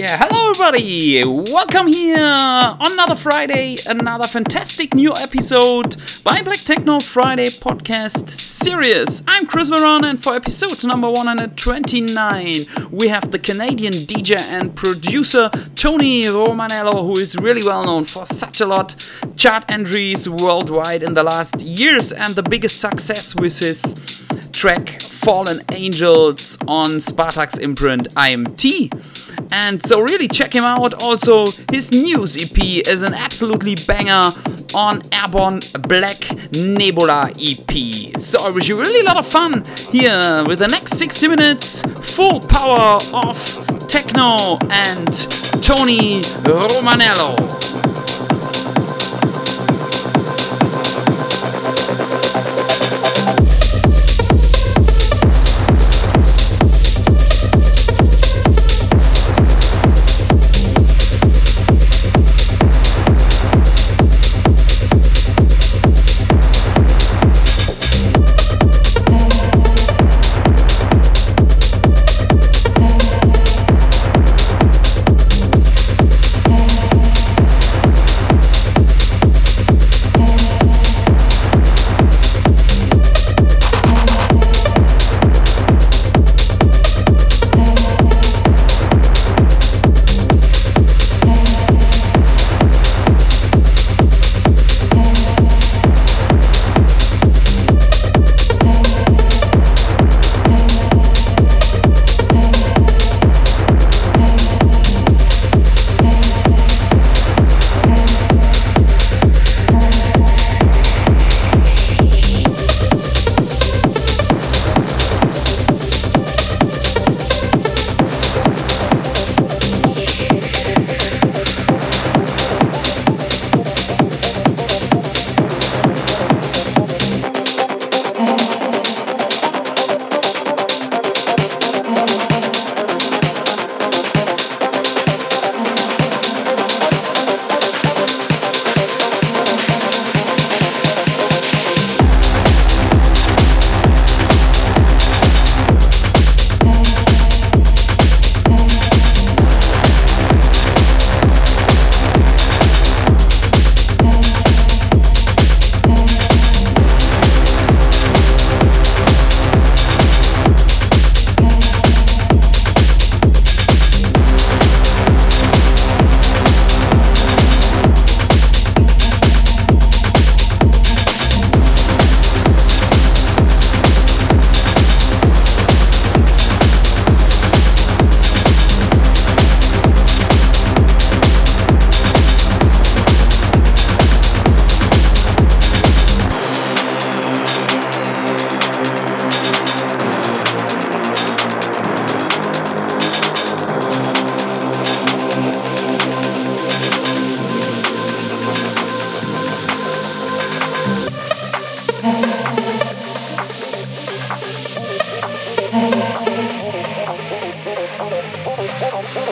Yeah, hello everybody! Welcome here! Another Friday, another fantastic new episode by Black Techno Friday podcast series. I'm Chris Veron, and for episode number 129, we have the Canadian DJ and producer Tony Romanello, who is really well known for such a lot chart entries worldwide in the last years and the biggest success with his track Fallen Angels on Spartaque's imprint IMT. And so, really check him out. Also, his news EP is an absolutely banger on Airborne Black Nebula EP. So, I wish you really a lot of fun here with the next 60 minutes, full power of techno and Tony Romanello.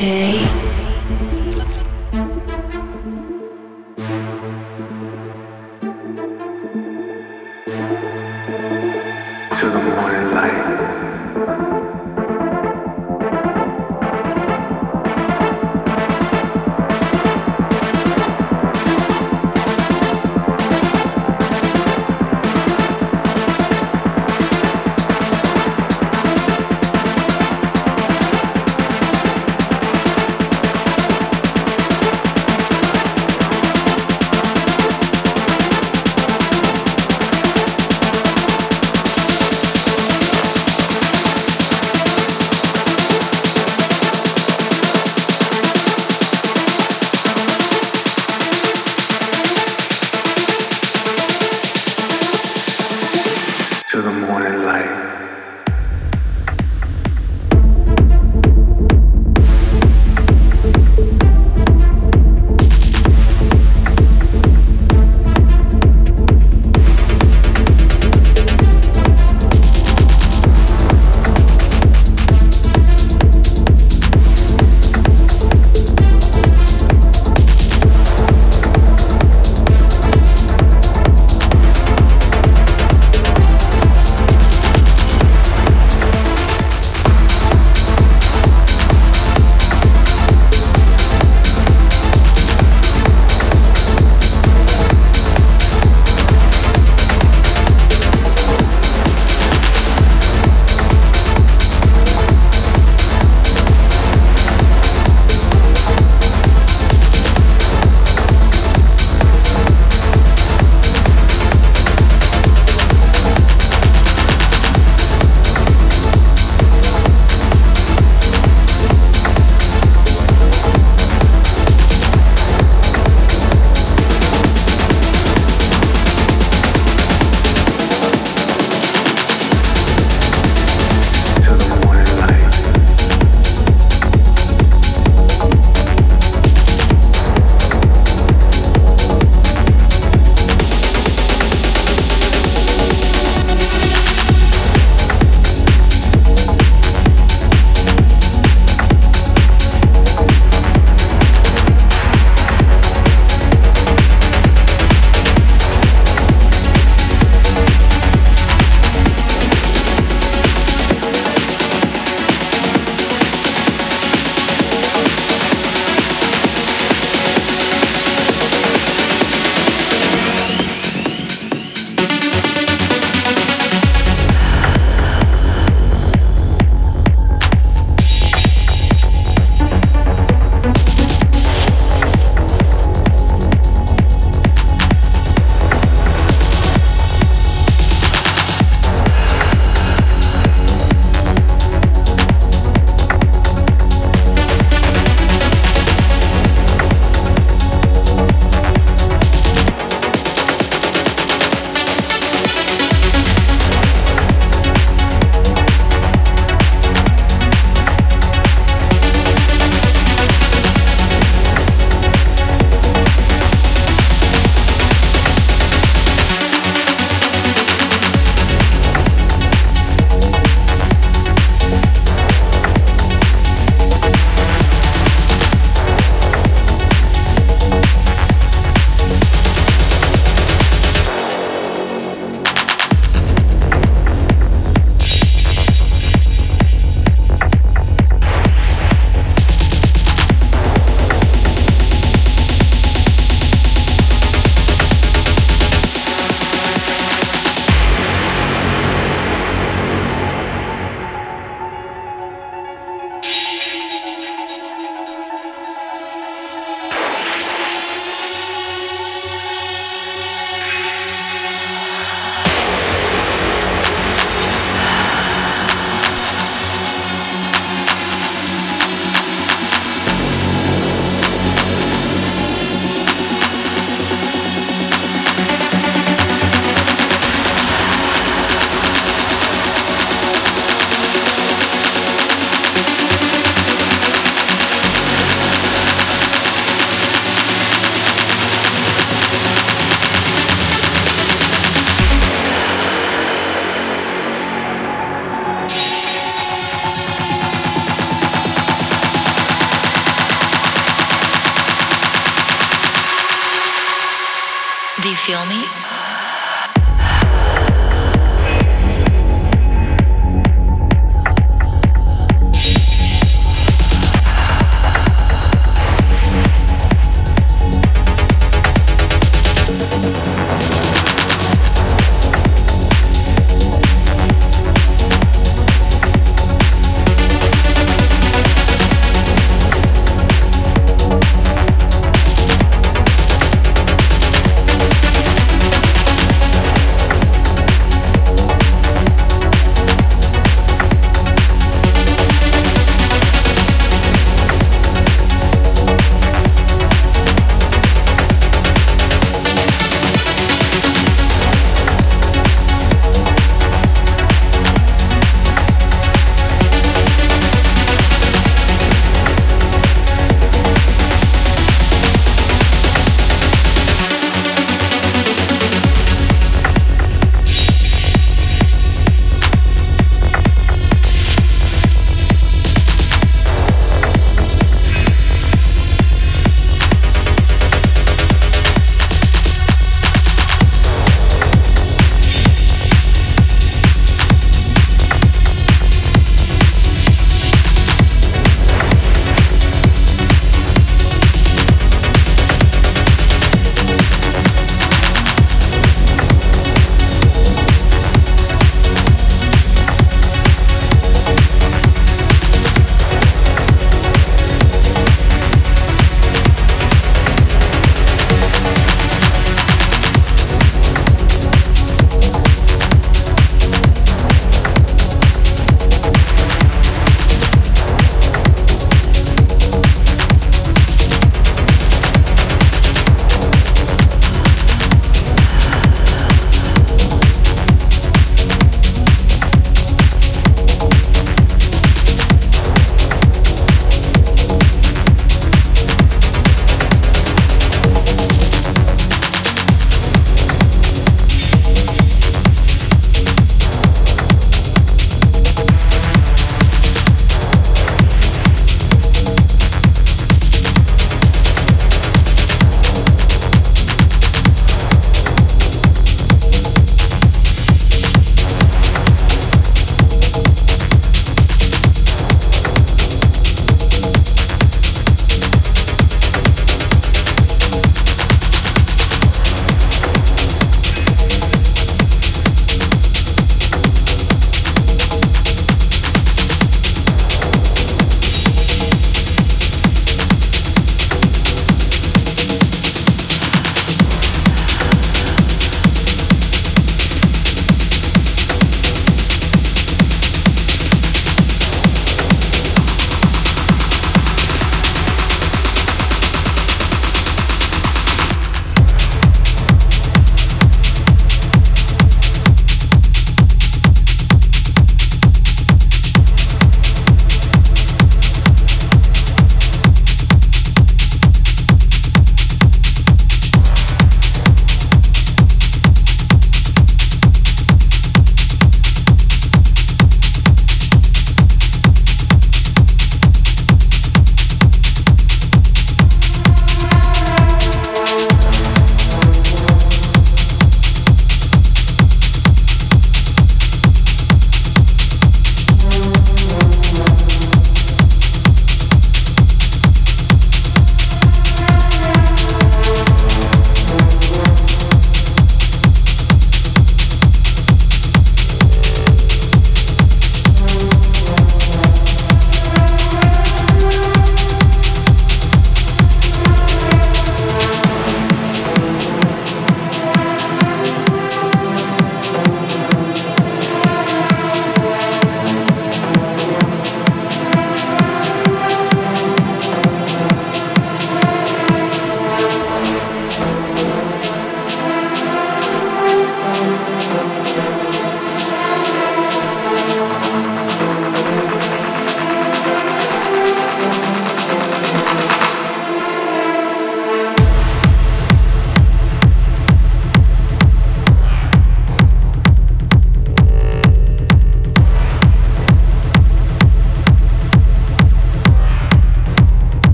Friday.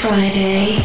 Friday.